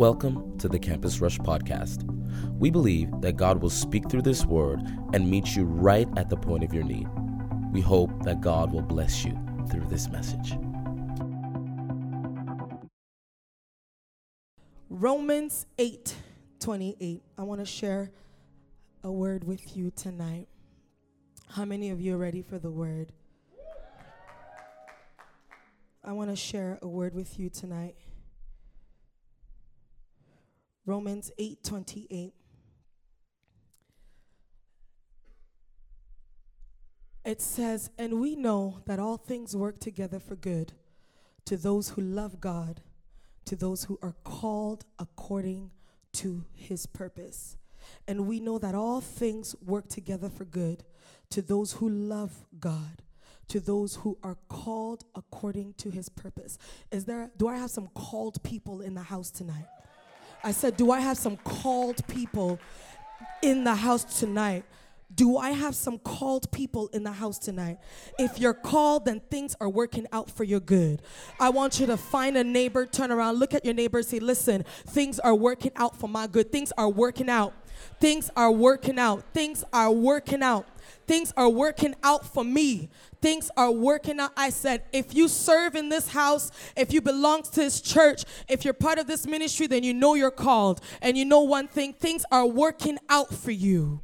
Welcome to the Campus Rush podcast. We believe that God will speak through this word and meet you right at the point of your need. We hope that God will bless you through this message. Romans 8 28. I want to share a word with you tonight. How many of you are ready for the word? I want to share a word with you tonight. Romans 8:28 It says, "And we know that all things work together for good to those who love God, to those who are called according to his purpose." And we know that all things work together for good to those who love God, to those who are called according to his purpose. Is there do I have some called people in the house tonight? I said, Do I have some called people in the house tonight? Do I have some called people in the house tonight? If you're called, then things are working out for your good. I want you to find a neighbor, turn around, look at your neighbor, say, Listen, things are working out for my good. Things are working out. Things are working out. Things are working out. Things are working out for me. Things are working out. I said, if you serve in this house, if you belong to this church, if you're part of this ministry, then you know you're called. And you know one thing things are working out for you.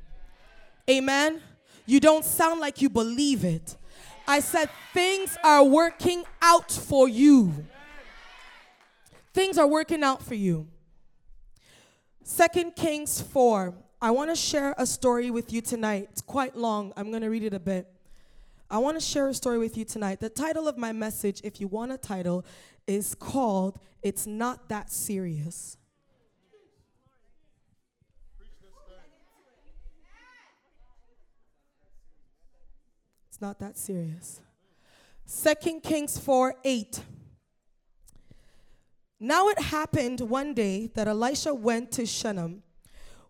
Amen. You don't sound like you believe it. I said, things are working out for you. Things are working out for you. Second Kings 4 I want to share a story with you tonight. It's quite long. I'm going to read it a bit. I want to share a story with you tonight. The title of my message, if you want a title, is called It's Not That Serious. It's not that serious. Second Kings 4 8. Now it happened one day that Elisha went to Shunem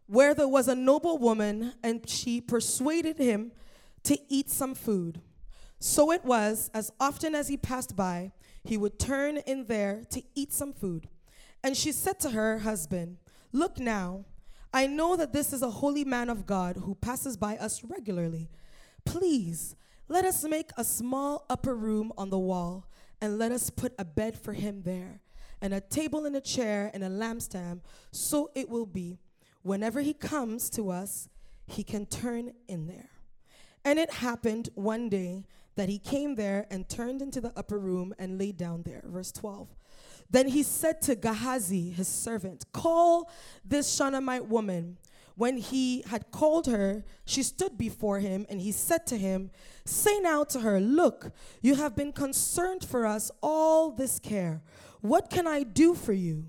where there was a noble woman, and she persuaded him to eat some food. So it was, as often as he passed by, he would turn in there to eat some food. And she said to her husband, Look now, I know that this is a holy man of God who passes by us regularly. Please, let us make a small upper room on the wall, and let us put a bed for him there, and a table and a chair and a lampstand, so it will be whenever he comes to us, he can turn in there. And it happened one day that he came there and turned into the upper room and lay down there. Verse 12. Then he said to Gehazi, his servant, Call this Shunammite woman. When he had called her, she stood before him, and he said to him, Say now to her, Look, you have been concerned for us all this care. What can I do for you?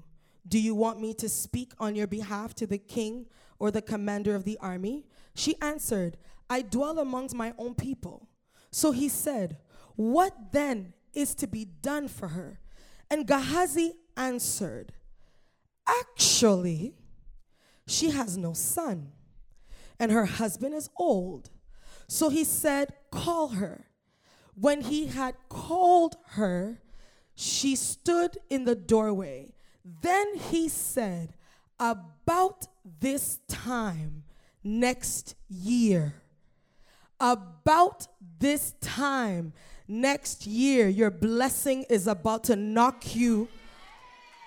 Do you want me to speak on your behalf to the king or the commander of the army? She answered, I dwell amongst my own people. So he said, What then is to be done for her? And Gehazi answered, Actually, she has no son, and her husband is old. So he said, Call her. When he had called her, she stood in the doorway. Then he said, About this time next year, about this time next year, your blessing is about to knock you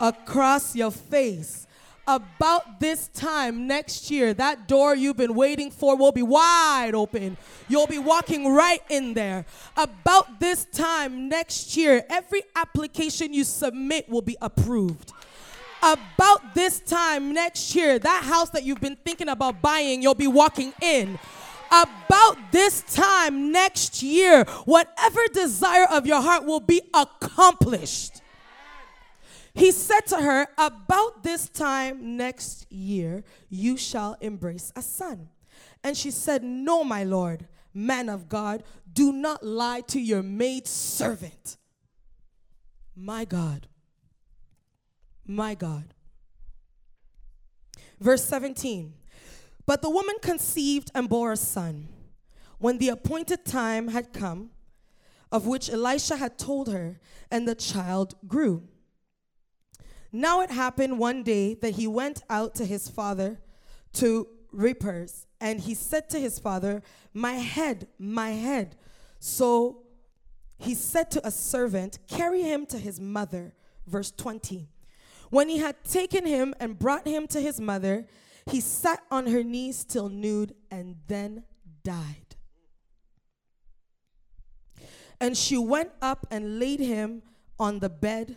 across your face. About this time next year, that door you've been waiting for will be wide open. You'll be walking right in there. About this time next year, every application you submit will be approved about this time next year, that house that you've been thinking about buying, you'll be walking in. About this time next year, whatever desire of your heart will be accomplished. He said to her, About this time next year, you shall embrace a son. And she said, No, my Lord, man of God, do not lie to your maid servant. My God. My God. Verse 17 But the woman conceived and bore a son. When the appointed time had come, of which Elisha had told her, and the child grew. Now it happened one day that he went out to his father to reapers, and he said to his father, My head, my head. So he said to a servant, Carry him to his mother. Verse 20. When he had taken him and brought him to his mother, he sat on her knees till nude and then died. And she went up and laid him on the bed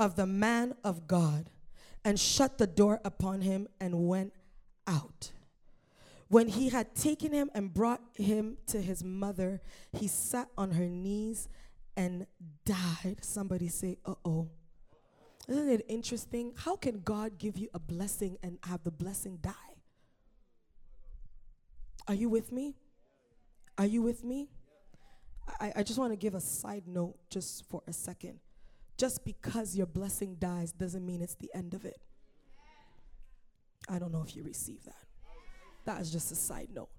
of the man of God and shut the door upon him and went out. When he had taken him and brought him to his mother, he sat on her knees and died. Somebody say, uh oh. Isn't it interesting? How can God give you a blessing and have the blessing die? Are you with me? Are you with me? I, I just want to give a side note just for a second. Just because your blessing dies doesn't mean it's the end of it. I don't know if you receive that. That is just a side note.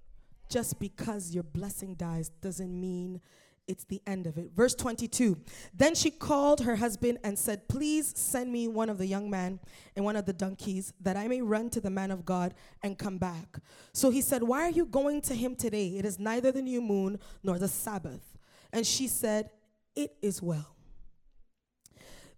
Just because your blessing dies doesn't mean it's the end of it. Verse 22 Then she called her husband and said, Please send me one of the young men and one of the donkeys, that I may run to the man of God and come back. So he said, Why are you going to him today? It is neither the new moon nor the Sabbath. And she said, It is well.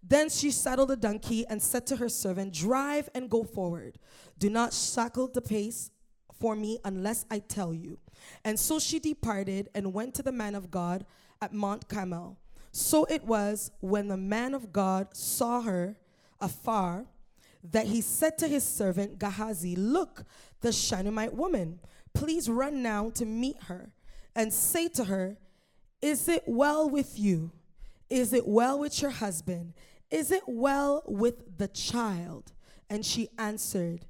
Then she saddled the donkey and said to her servant, Drive and go forward. Do not shackle the pace for me unless I tell you. And so she departed and went to the man of God at Mount Carmel. So it was when the man of God saw her afar that he said to his servant Gehazi, Look, the Shunammite woman. Please run now to meet her and say to her, is it well with you? Is it well with your husband? Is it well with the child? And she answered,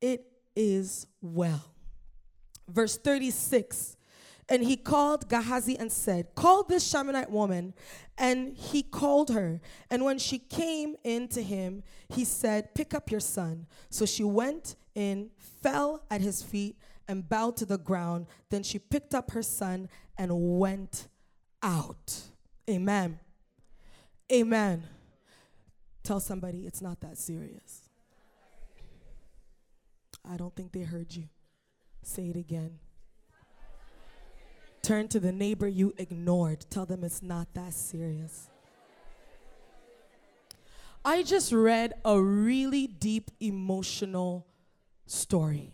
It is well. Verse 36 And he called Gehazi and said, Call this Shunammite woman. And he called her. And when she came in to him, he said, Pick up your son. So she went in, fell at his feet, and bowed to the ground. Then she picked up her son and went out. Amen. Amen. Tell somebody it's not that serious. I don't think they heard you. Say it again. Turn to the neighbor you ignored. Tell them it's not that serious. I just read a really deep emotional story.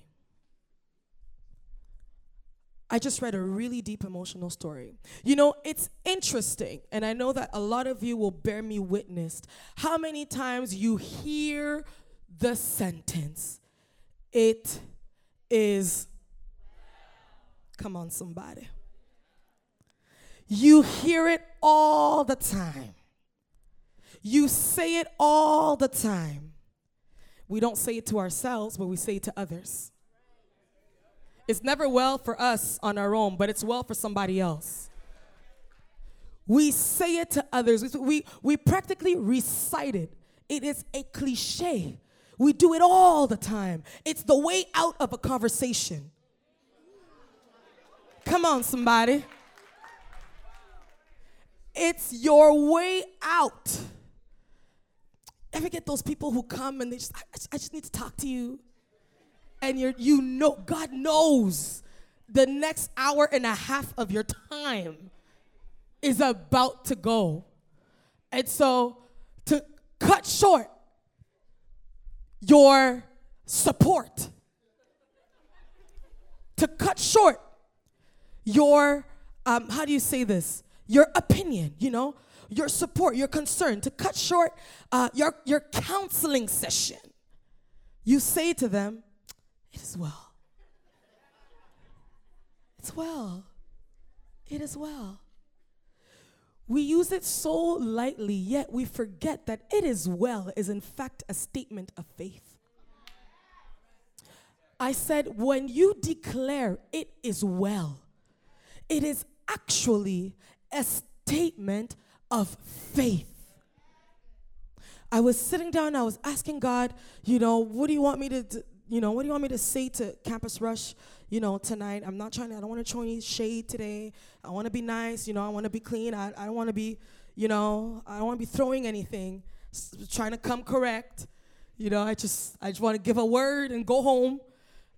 I just read a really deep emotional story. You know, it's interesting, and I know that a lot of you will bear me witness how many times you hear the sentence, It is. Come on, somebody. You hear it all the time. You say it all the time. We don't say it to ourselves, but we say it to others. It's never well for us on our own, but it's well for somebody else. We say it to others. We, we practically recite it. It is a cliche. We do it all the time. It's the way out of a conversation. Come on, somebody. It's your way out. Ever get those people who come and they just, I, I just need to talk to you and you're you know God knows the next hour and a half of your time is about to go. And so to cut short your support, to cut short your, um, how do you say this? Your opinion, you know, your support, your concern, to cut short uh, your, your counseling session. You say to them, it is well. It's well. It is well. We use it so lightly, yet we forget that it is well is in fact a statement of faith. I said, when you declare it is well, it is actually a statement of faith. I was sitting down, I was asking God, you know, what do you want me to, do? You know, what do you want me to say to Campus Rush, you know, tonight? I'm not trying to, I don't want to throw any shade today. I want to be nice, you know, I want to be clean. I, I don't want to be, you know, I don't want to be throwing anything. s- trying to come correct. You know, I just I just want to give a word and go home,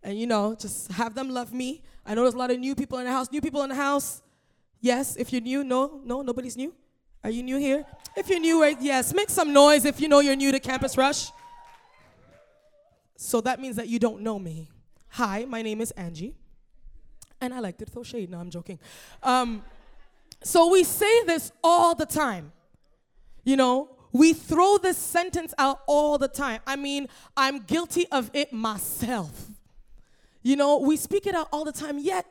and you know, just have them love me. I know there's a lot of new people in the house. New people in the house. Yes, if you're new, no, no, nobody's new. Are you new here? If you're new? Yes, make some noise if you know you're new to Campus Rush. So that means that you don't know me. Hi, my name is Angie, and I like to throw shade. No, I'm joking. Um, so we say this all the time. You know, we throw this sentence out all the time. I mean, I'm guilty of it myself. You know, we speak it out all the time, yet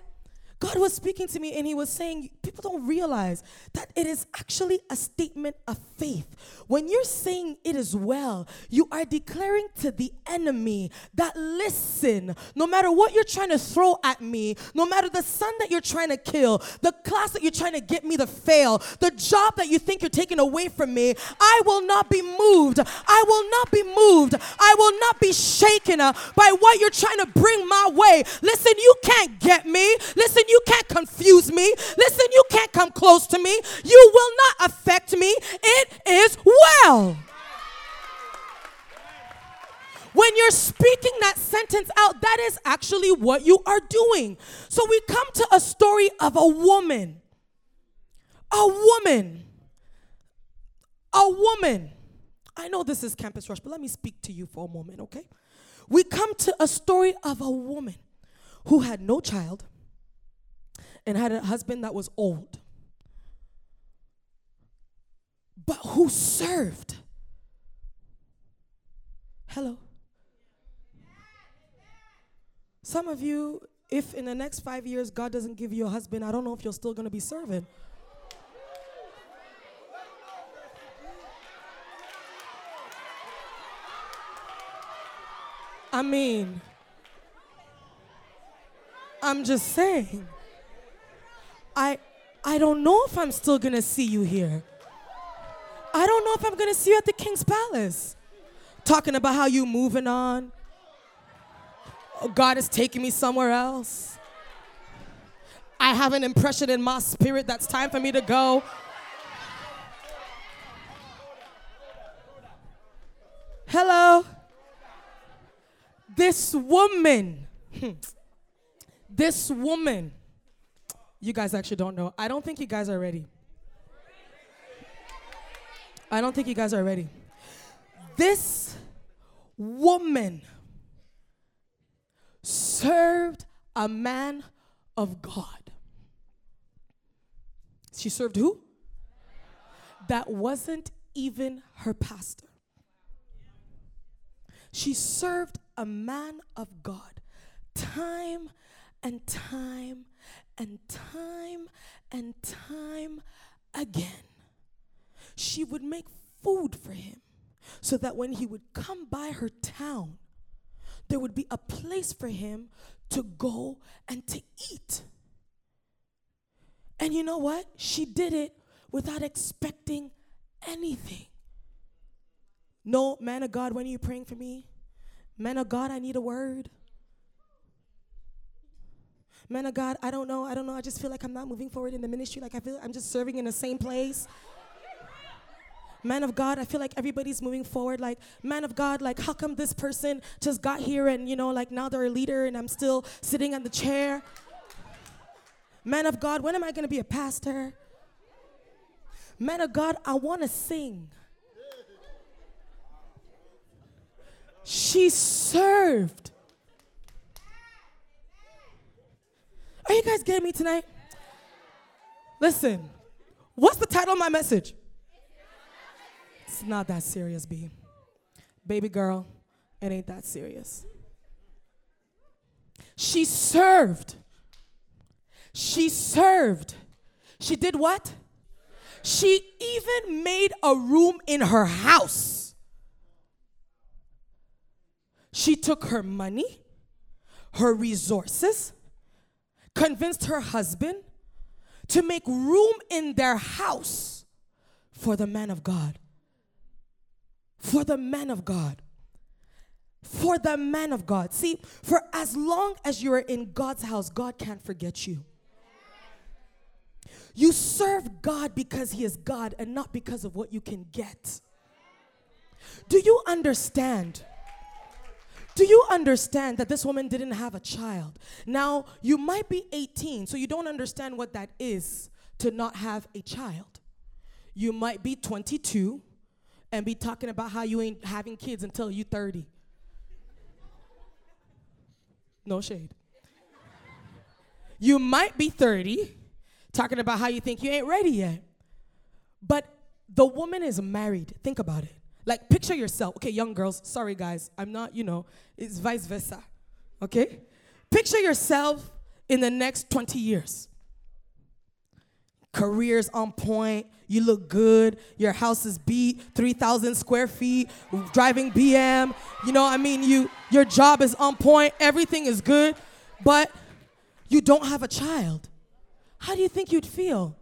God was speaking to me and He was saying, People don't realize that it is actually a statement of faith. When you're saying it is well, you are declaring to the enemy that listen, no matter what you're trying to throw at me, no matter the son that you're trying to kill, the class that you're trying to get me to fail, the job that you think you're taking away from me, I will not be moved. I will not be moved. I will not be shaken uh, by what you're trying to bring my way. Listen, you can't get me. Listen, you can't confuse me. Listen, you can't come close to me. You will not affect me. It is well. When you're speaking that sentence out, that is actually what you are doing. So we come to a story of a woman. A woman. A woman. I know this is Campus Rush, but let me speak to you for a moment, okay? We come to a story of a woman who had no child and had a husband that was old, but who served. Hello. Some of you, if in the next five years God doesn't give you a husband, I don't know if you're still going to be serving. I mean, I'm just saying. I I don't know if I'm still gonna see you here. I don't know if I'm gonna see you at the King's Palace. Talking about how you moving on. Oh, God is taking me somewhere else. I have an impression in my spirit that's time for me to go. Hello. This woman, this woman, you guys actually don't know. I don't think you guys are ready. I don't think you guys are ready. This woman served a man of God. She served who? That wasn't even her pastor. She served a man of God time and time and time and time again. She would make food for him so that when he would come by her town, there would be a place for him to go and to eat. And you know what? She did it without expecting anything. No, man of God, when are you praying for me? Man of God, I need a word. Man of God, I don't know. I don't know. I just feel like I'm not moving forward in the ministry. Like I feel I'm just serving in the same place. Man of God, I feel like everybody's moving forward. Like, man of God, like, how come this person just got here and, you know, like now they're a leader and I'm still sitting on the chair? Man of God, when am I going to be a pastor? Man of God, I want to sing. She served. Are you guys getting me tonight? Listen, what's the title of my message? It's not that serious, B. Baby girl, it ain't that serious. She served. She served. She did what? She even made a room in her house. She took her money, her resources, convinced her husband to make room in their house for the man of God. For the man of God. For the man of God. See, for as long as you're in God's house, God can't forget you. You serve God because He is God and not because of what you can get. Do you understand? Do you understand that this woman didn't have a child? Now, you might be 18, so you don't understand what that is to not have a child. You might be 22 and be talking about how you ain't having kids until you 30. No shade. You might be 30 talking about how you think you ain't ready yet. But the woman is married. Think about it. Like, picture yourself. Okay, young girls, sorry guys, I'm not, you know, it's vice versa. Okay? Picture yourself in the next 20 years. Careers on point, you look good, your house is beat, 3,000 square feet, driving BM, you know, I mean, you, your job is on point, everything is good, but you don't have a child. How do you think you'd feel?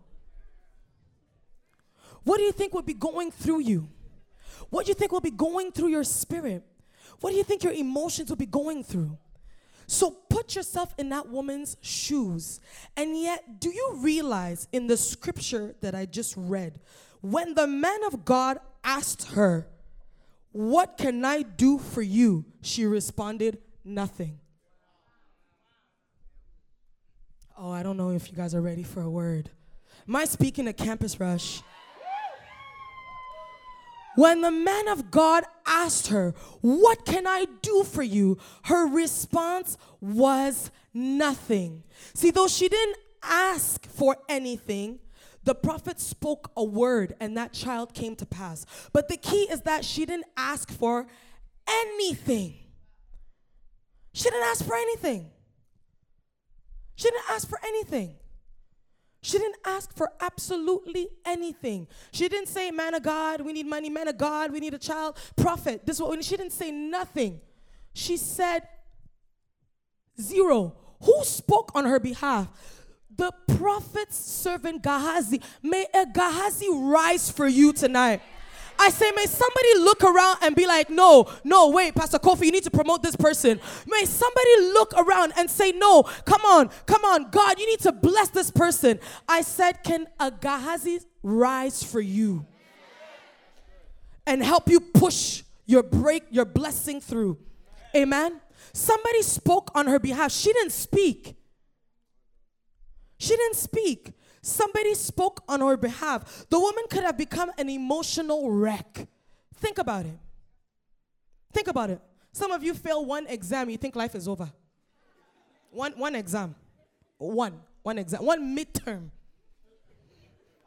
What do you think would be going through you? What do you think will be going through your spirit? What do you think your emotions will be going through? So put yourself in that woman's shoes. And yet, do you realize in the scripture that I just read, when the man of God asked her, What can I do for you? She responded, Nothing. Oh, I don't know if you guys are ready for a word. Am I speaking at Campus Rush? When the man of God asked her, What can I do for you? her response was nothing. See, though she didn't ask for anything, the prophet spoke a word and that child came to pass. But the key is that she didn't ask for anything. She didn't ask for anything. She didn't ask for anything. She didn't ask for absolutely anything. She didn't say, Man of God, we need money. Man of God, we need a child. Prophet, this is what. She didn't say nothing. She said zero. Who spoke on her behalf? The prophet's servant Gehazi. May a Gehazi rise for you tonight. I say, may somebody look around and be like, no, no, wait, Pastor Kofi, you need to promote this person. May somebody look around and say, no, come on, come on, God, you need to bless this person. I said, can a rise for you and help you push your break, your blessing through? Amen. Somebody spoke on her behalf. She didn't speak. She didn't speak. Somebody spoke on her behalf. The woman could have become an emotional wreck. Think about it. Think about it. Some of you fail one exam, you think life is over. One, one exam. One. One exam. One midterm.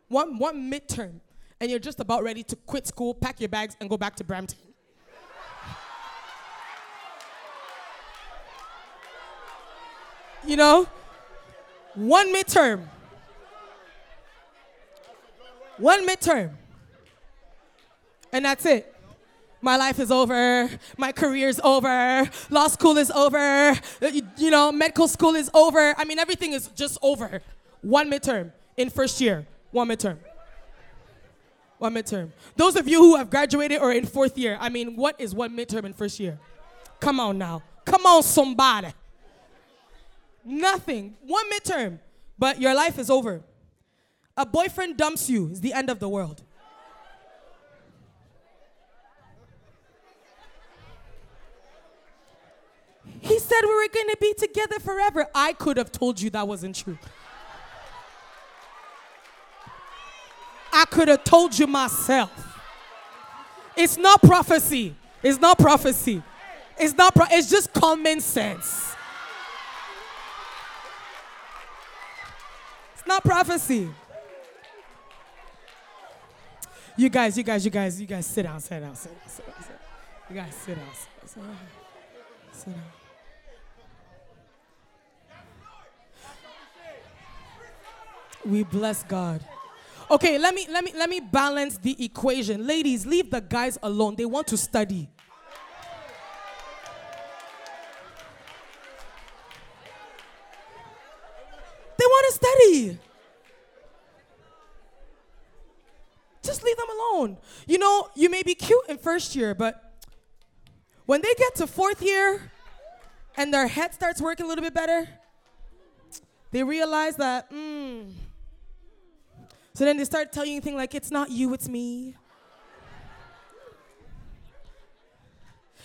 One, one midterm. And you're just about ready to quit school, pack your bags, and go back to Brampton. you know? One midterm. One midterm. And that's it. My life is over. My career is over. Law school is over. Uh, you, you know, medical school is over. I mean, everything is just over. One midterm in first year. One midterm. One midterm. Those of you who have graduated or in fourth year, I mean, what is one midterm in first year? Come on now. Come on, somebody. Nothing. One midterm. But your life is over a boyfriend dumps you, it's the end of the world. He said we were going to be together forever. I could have told you that wasn't true. I could have told you myself. It's not prophecy. It's not prophecy. It's not pro- it's just common sense. It's not prophecy. You guys, you guys, you guys, you guys sit down, sit down, sit down, sit down. Sit down. You guys sit down, sit down. Sit down. We bless God. Okay, let me let me let me balance the equation. Ladies, leave the guys alone. They want to study. They want to study. Just alone. You know, you may be cute in first year, but when they get to fourth year and their head starts working a little bit better, they realize that, mm. So then they start telling you things like, it's not you, it's me.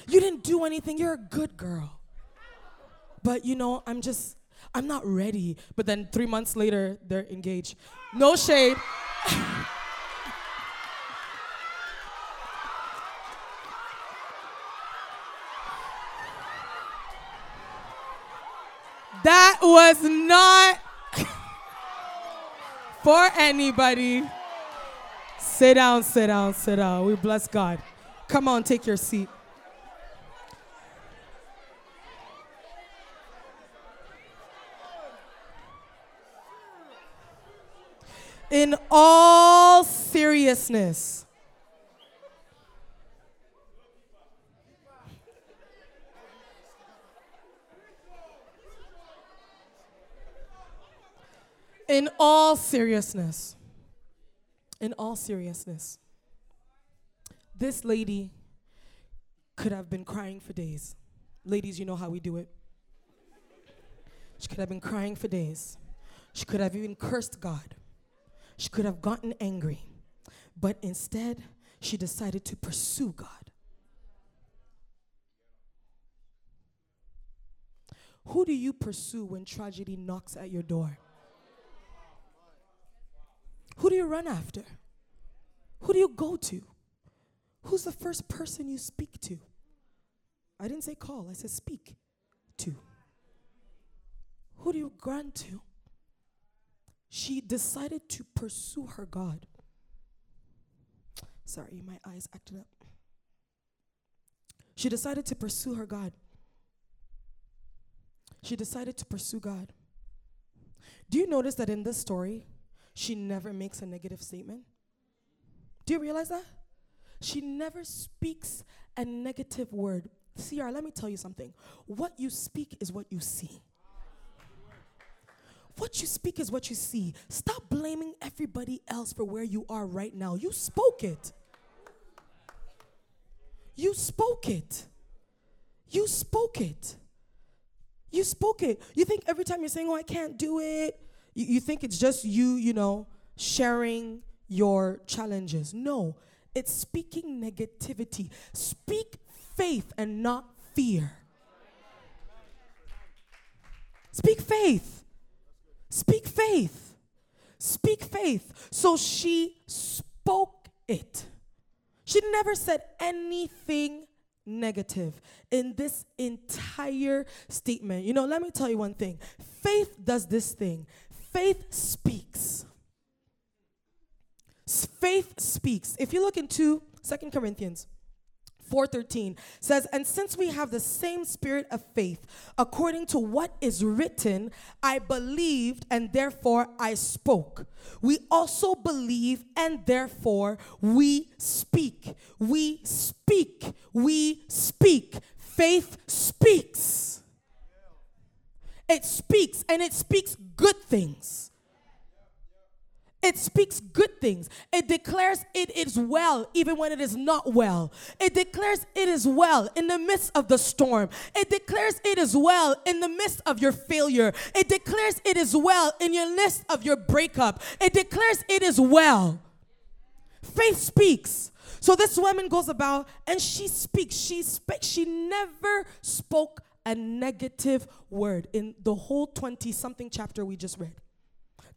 You didn't do anything. You're a good girl. But you know, I'm just, I'm not ready. But then three months later, they're engaged. No shade. that was not for anybody. Sit down, sit down, sit down. We bless God. Come on, take your seat. In all seriousness, in all seriousness, in all seriousness, this lady could have been crying for days. Ladies, you know how we do it. She could have been crying for days. She could have even cursed God. She could have gotten angry. But instead, she decided to pursue God. Who do you pursue when tragedy knocks at your door? Who do you run after? Who do you go to? Who's the first person you speak to? I didn't say call, I said speak to. Who do you run to? She decided to pursue her God. Sorry, my eyes acted up. She decided to pursue her God. She decided to pursue God. Do you notice that in this story, she never makes a negative statement. Do you realize that? She never speaks a negative word. CR, let me tell you something. What you speak is what you see. What you speak is what you see. Stop blaming everybody else for where you are right now. You spoke it. You spoke it. You spoke it. You spoke it. You think every time you're saying, Oh, I can't do it, you, you think it's just you, you know, sharing your challenges. No, it's speaking negativity. Speak faith and not fear. Speak faith. Speak faith. Speak faith. So she spoke it. She never said anything negative in this entire statement. You know, let me tell you one thing faith does this thing faith speaks. Faith speaks. If you look into Second Corinthians 4:13 says and since we have the same spirit of faith according to what is written I believed and therefore I spoke. We also believe and therefore we speak. We speak. We speak. Faith speaks. It speaks and it speaks things. It speaks good things. It declares it is well even when it is not well. It declares it is well in the midst of the storm. It declares it is well in the midst of your failure. It declares it is well in your midst of your breakup. It declares it is well. Faith speaks. So this woman goes about and she speaks. She speaks. She never spoke a negative word in the whole 20 something chapter we just read.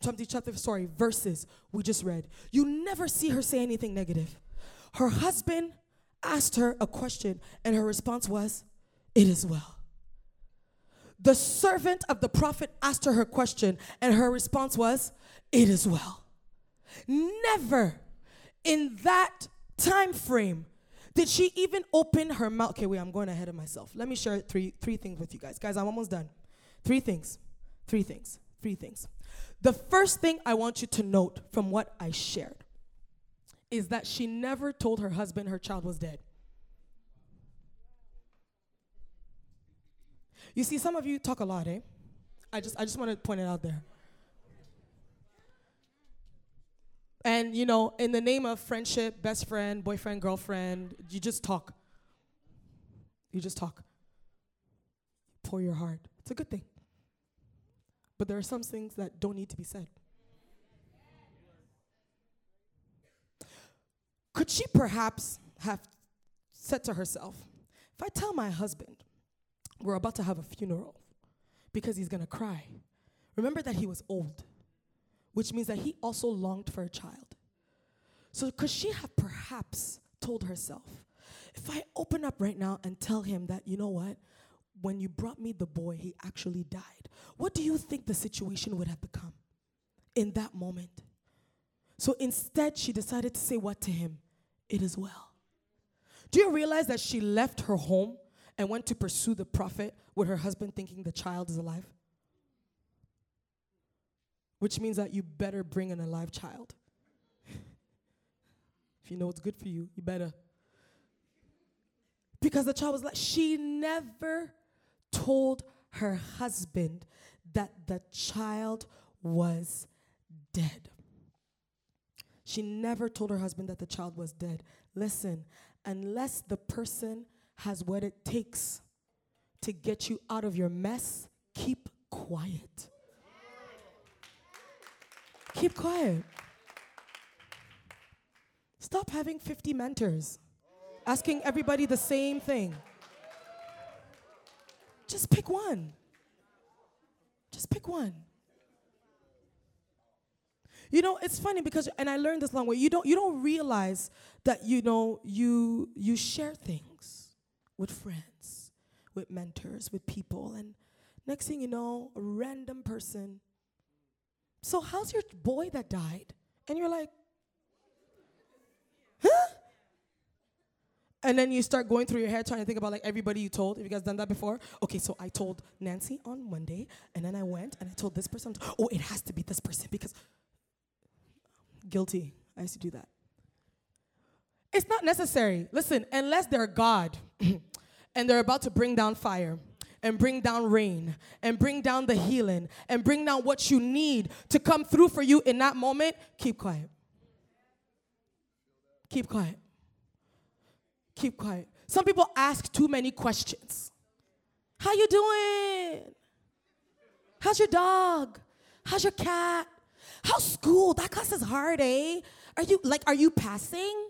20 chapter, sorry, verses we just read. You never see her say anything negative. Her husband asked her a question, and her response was, It is well. The servant of the prophet asked her her question, and her response was, It is well. Never in that time frame did she even open her mouth? Okay, wait, I'm going ahead of myself. Let me share three, three things with you guys. Guys, I'm almost done. Three things. Three things. Three things. The first thing I want you to note from what I shared is that she never told her husband her child was dead. You see, some of you talk a lot, eh? I just I just want to point it out there. And, you know, in the name of friendship, best friend, boyfriend, girlfriend, you just talk. You just talk. Pour your heart. It's a good thing. But there are some things that don't need to be said. Could she perhaps have said to herself, If I tell my husband we're about to have a funeral because he's gonna cry, remember that he was old, which means that he also longed for a child. So, could she have perhaps told herself, if I open up right now and tell him that, you know what, when you brought me the boy, he actually died, what do you think the situation would have become in that moment? So instead, she decided to say what to him? It is well. Do you realize that she left her home and went to pursue the prophet with her husband thinking the child is alive? Which means that you better bring an alive child. if you know what's good for you, you better. Because the child was like, she never told her husband that the child was dead. She never told her husband that the child was dead. Listen, unless the person has what it takes to get you out of your mess, keep quiet. Keep quiet. Stop having 50 mentors, asking everybody the same thing. Just pick one. Just pick one. You know, it's funny because and I learned this long way. You don't you don't realize that you know you you share things with friends, with mentors, with people and next thing you know, a random person. So how's your boy that died? And you're like, "Huh?" And then you start going through your head trying to think about like everybody you told. Have you guys done that before? Okay, so I told Nancy on Monday, and then I went and I told this person. Oh, it has to be this person because Guilty. I used to do that. It's not necessary. Listen, unless they're God and they're about to bring down fire and bring down rain and bring down the healing and bring down what you need to come through for you in that moment, keep quiet. Keep quiet. Keep quiet. Some people ask too many questions. How you doing? How's your dog? How's your cat? How's school? That class is hard, eh? Are you like are you passing?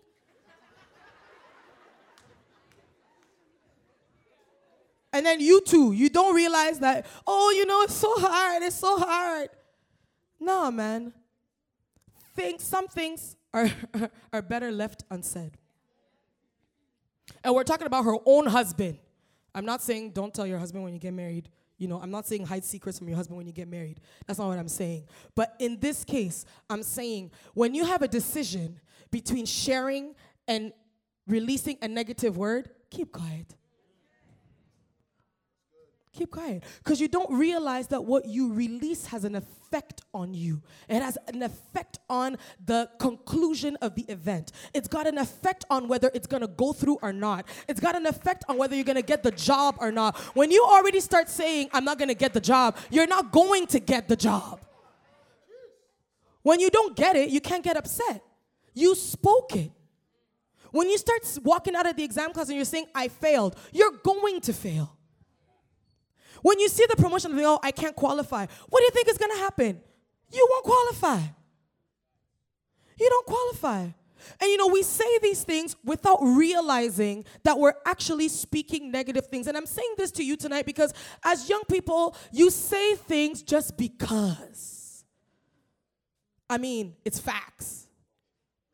And then you too, you don't realize that, oh, you know, it's so hard, it's so hard. No, man. Think some things are, are better left unsaid. And we're talking about her own husband. I'm not saying don't tell your husband when you get married. You know, I'm not saying hide secrets from your husband when you get married. That's not what I'm saying. But in this case, I'm saying when you have a decision between sharing and releasing a negative word, keep quiet. Keep quiet. Because you don't realize that what you release has an effect on you. It has an effect on the conclusion of the event. It's got an effect on whether it's going to go through or not. It's got an effect on whether you're going to get the job or not. When you already start saying, I'm not going to get the job, you're not going to get the job. When you don't get it, you can't get upset. You spoke it. When you start walking out of the exam class and you're saying, I failed, you're going to fail. When you see the promotion, think, oh, I can't qualify. What do you think is going to happen? You won't qualify. You don't qualify. And you know, we say these things without realizing that we're actually speaking negative things. And I'm saying this to you tonight because as young people, you say things just because. I mean, it's facts.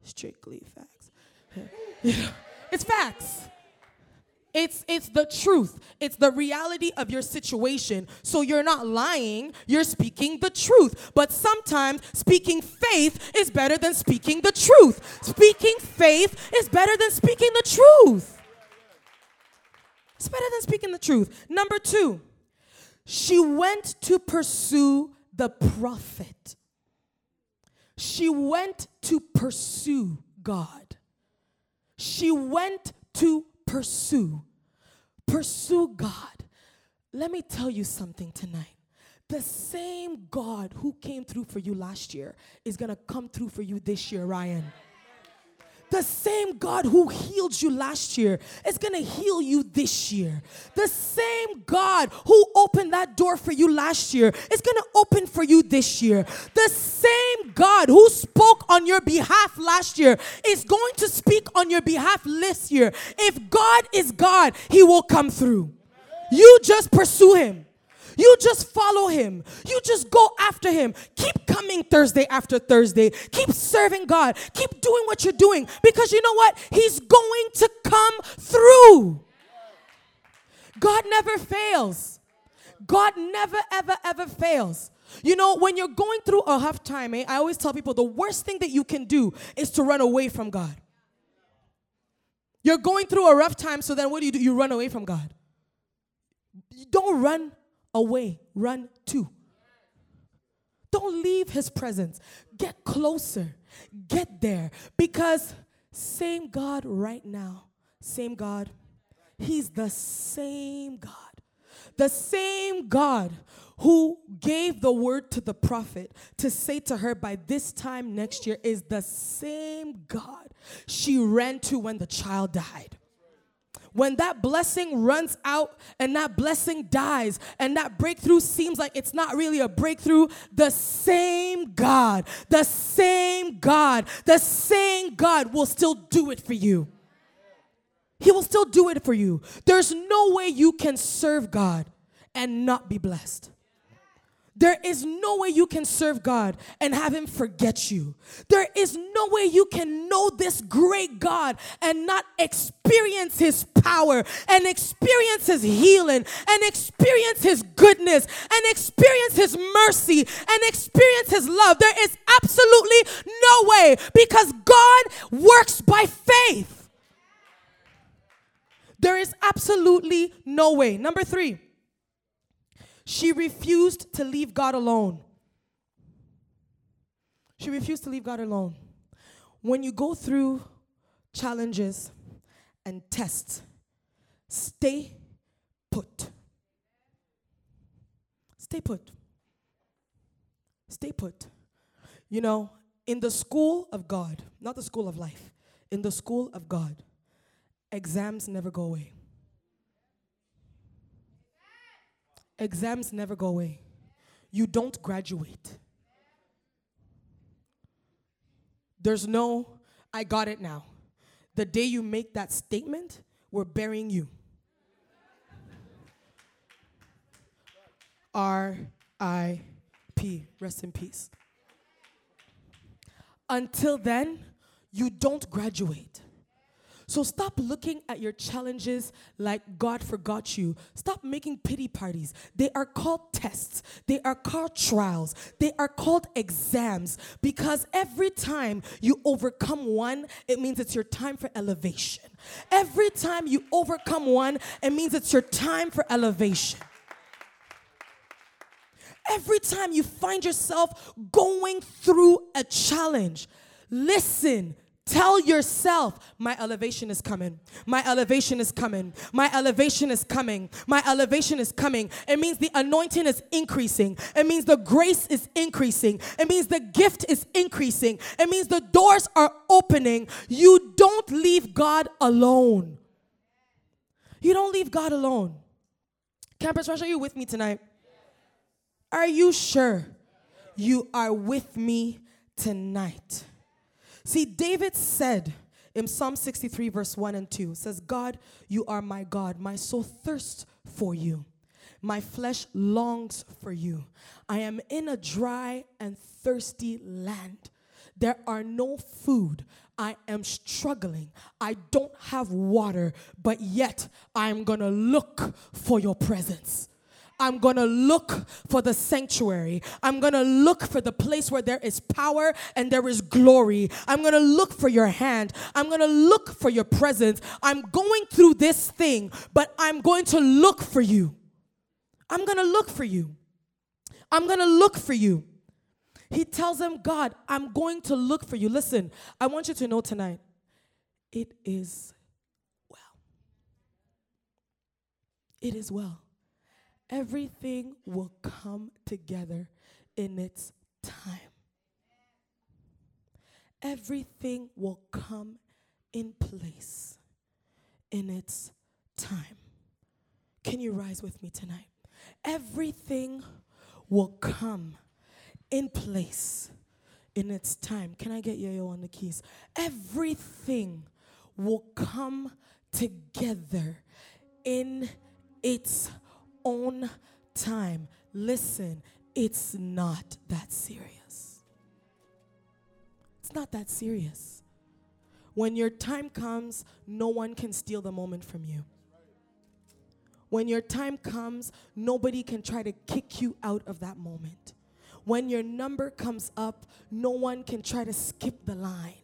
Strictly facts. it's facts. It's it's the truth. It's the reality of your situation. So you're not lying, you're speaking the truth. But sometimes speaking faith is better than speaking the truth. Speaking faith is better than speaking the truth. It's better than speaking the truth. Number 2. She went to pursue the prophet. She went to pursue God. She went to pursue. Pursue God. Let me tell you something tonight. The same God who came through for you last year is going to come through for you this year, Ryan. The same God who healed you last year is going to heal you this year. The same God who opened that door for you last year is going to open for you this year. The same God who spoke on your behalf last year is going to speak on your behalf this year. If God is God, He will come through. You just pursue Him. You just follow him. You just go after him. Keep coming Thursday after Thursday. Keep serving God. Keep doing what you're doing because you know what? He's going to come through. God never fails. God never, ever, ever fails. You know, when you're going through a tough time, eh, I always tell people the worst thing that you can do is to run away from God. You're going through a rough time, so then what do you do? You run away from God. You don't run away, run to. Don't leave his presence. Get closer. Get there. Because same God right now, same God, he's the same God. The same God who gave the word to the prophet to say to her by this time next year is the same God she ran to when the child died when that blessing runs out and that blessing dies and that breakthrough seems like it's not really a breakthrough, the same God, the same God, the same God will still do it for you. He will still do it for you. There's no way you can serve God and not be blessed. There is no way you can serve God and have Him forget you. There is no way you can know this great God and not experience His power and experience His healing and experience His goodness and experience His mercy and experience His love. There is absolutely no way because God works by faith. There is absolutely no way. Number three. She refused to leave God alone. She refused to leave God alone. When you go through challenges and tests, stay put. Stay put. Stay put. You know, in the school of God, not the school of life, in the school of God, exams never go away. Exams never go away. You don't graduate. There's no, I got it now. The day you make that statement, we're burying you. R I P, rest in peace. Until then, you don't graduate. So stop looking at your challenges like God forgot you. Stop making pity parties. They are called tests, they are called trials, they are called exams because every time you overcome one, it means it's your time for elevation. Every time you overcome one, it means it's your time for elevation. Every time you find yourself going through a challenge, listen Tell yourself, my elevation is coming. My elevation is coming. My elevation is coming. My elevation is coming. It means the anointing is increasing. It means the grace is increasing. It means the gift is increasing. It means the doors are opening. You don't leave God alone. You don't leave God alone. Campus Rush, are you with me tonight? Are you sure you are with me tonight? See, David said in Psalm 63, verse 1 and 2, says, God, you are my God. My soul thirsts for you. My flesh longs for you. I am in a dry and thirsty land. There are no food. I am struggling. I don't have water, but yet I'm gonna look for your presence. I'm going to look for the sanctuary. I'm going to look for the place where there is power and there is glory. I'm going to look for your hand. I'm going to look for your presence. I'm going through this thing, but I'm going to look for you. I'm going to look for you. I'm going to look for you. He tells him, God, I'm going to look for you. Listen, I want you to know tonight, it is well. It is well everything will come together in its time. Everything will come in place in its time. Can you rise with me tonight? Everything will come in place in its time. Can I get Yayo on the keys? Everything will come together in its own time. Listen, it's not that serious. It's not that serious. When your time comes, no one can steal the moment from you. When your time comes, nobody can try to kick you out of that moment. When your number comes up, no one can try to skip the line.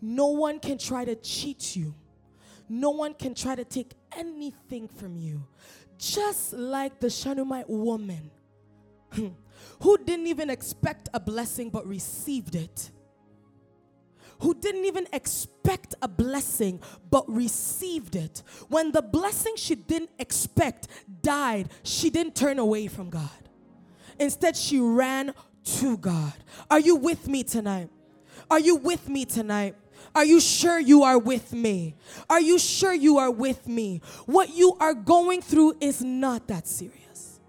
No one can try to cheat you. No one can try to take anything from you. Just like the Shunammite woman who didn't even expect a blessing but received it. Who didn't even expect a blessing but received it. When the blessing she didn't expect died, she didn't turn away from God. Instead, she ran to God. Are you with me tonight? Are you with me tonight? Are you sure you are with me? Are you sure you are with me? What you are going through is not that serious.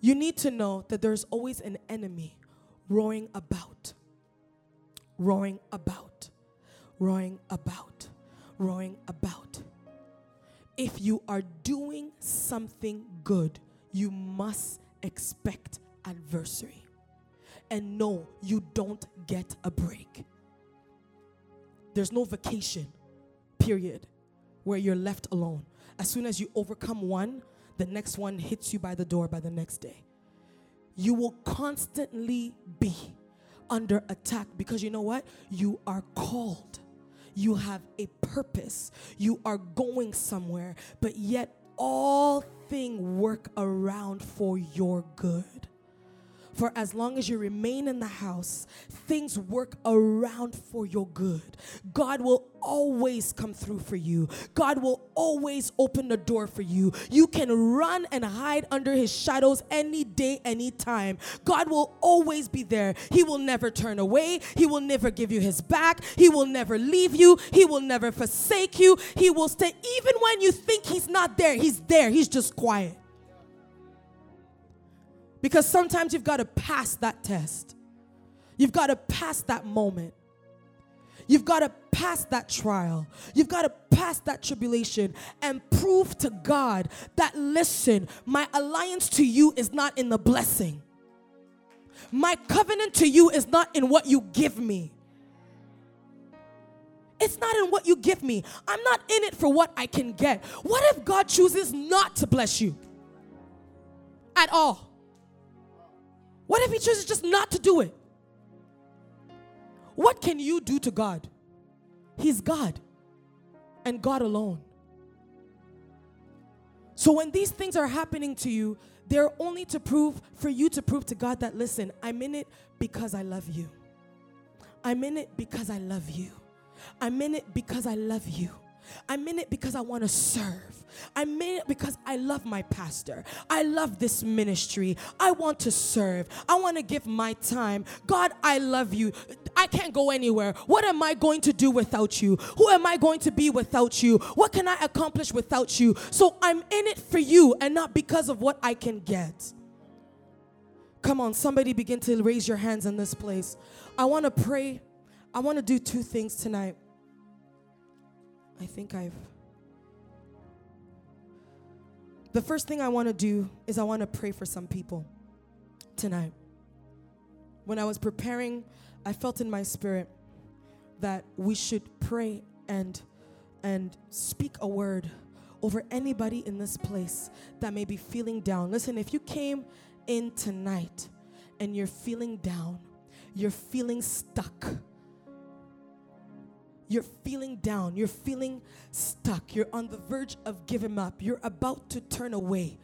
You need to know that there's always an enemy roaring about, roaring about, roaring about, roaring about. If you are doing something good, you must expect adversary and no, you don't get a break. There's no vacation, period, where you're left alone. As soon as you overcome one, the next one hits you by the door by the next day. You will constantly be under attack because you know what? You are called. You have a purpose. You are going somewhere, but yet all things work around for your good. For as long as you remain in the house, things work around for your good. God will always come through for you. God will always open the door for you. You can run and hide under his shadows any day, any time. God will always be there. He will never turn away. He will never give you his back. He will never leave you. He will never forsake you. He will stay even when you think he's not there. He's there. He's just quiet. Because sometimes you've got to pass that test. You've got to pass that moment. You've got to pass that trial. You've got to pass that tribulation and prove to God that, listen, my alliance to you is not in the blessing. My covenant to you is not in what you give me. It's not in what you give me. I'm not in it for what I can get. What if God chooses not to bless you at all? What if he chooses just not to do it? What can you do to God? He's God and God alone. So when these things are happening to you, they're only to prove for you to prove to God that listen, I'm in it because I love you. I'm in it because I love you. I'm in it because I love you. I'm in it because I want to serve. I'm in it because I love my pastor. I love this ministry. I want to serve. I want to give my time. God, I love you. I can't go anywhere. What am I going to do without you? Who am I going to be without you? What can I accomplish without you? So I'm in it for you and not because of what I can get. Come on, somebody begin to raise your hands in this place. I want to pray. I want to do two things tonight. I think I've. The first thing I want to do is I want to pray for some people tonight. When I was preparing, I felt in my spirit that we should pray and and speak a word over anybody in this place that may be feeling down. Listen, if you came in tonight and you're feeling down, you're feeling stuck, you're feeling down, you're feeling stuck, you're on the verge of giving up, you're about to turn away.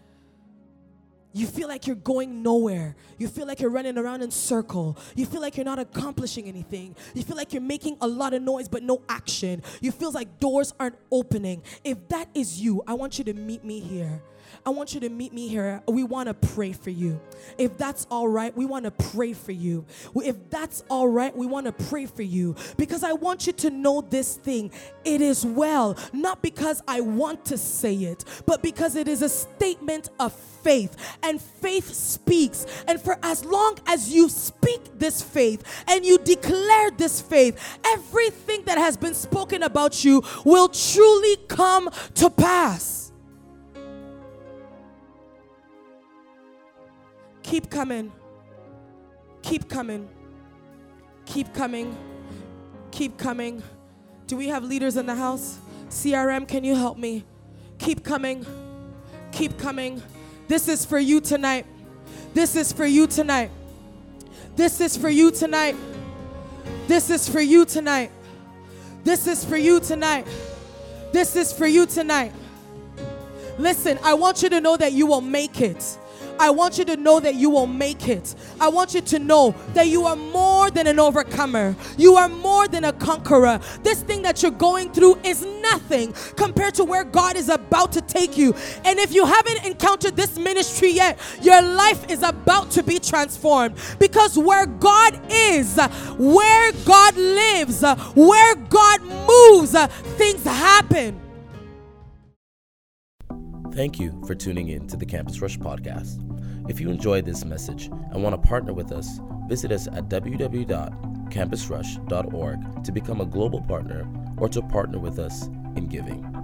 You feel like you're going nowhere. You feel like you're running around in circle. You feel like you're not accomplishing anything. You feel like you're making a lot of noise but no action. You feel like doors aren't opening. If that is you, I want you to meet me here. I want you to meet me here. We want to pray for you. If that's all right, we want to pray for you. If that's all right, we want to pray for you because I want you to know this thing. It is well, not because I want to say it, but because it is a statement of faith and faith speaks. And for as long as you speak this faith and you declare this faith, everything that has been spoken about you will truly come to pass. Keep coming. Keep coming. Keep coming. Keep coming. Do we have leaders in the house? CRM, can you help me? Keep coming. Keep coming. This is for you tonight. This is for you tonight. This is for you tonight. This is for you tonight. This is for you tonight. This is for you tonight. Listen, I want you to know that you will make it. I want you to know that you will make it. I want you to know that you are more than an overcomer. You are more than a conqueror. This thing that you're going through is nothing compared to where God is about to take you. And if you haven't encountered this ministry yet, your life is about to be transformed because where God is, where God lives, where God moves, things happen. Thank you for tuning in to the Campus Rush podcast. If you enjoyed this message and want to partner with us, visit us at www.campusrush.org to become a global partner or to partner with us in giving.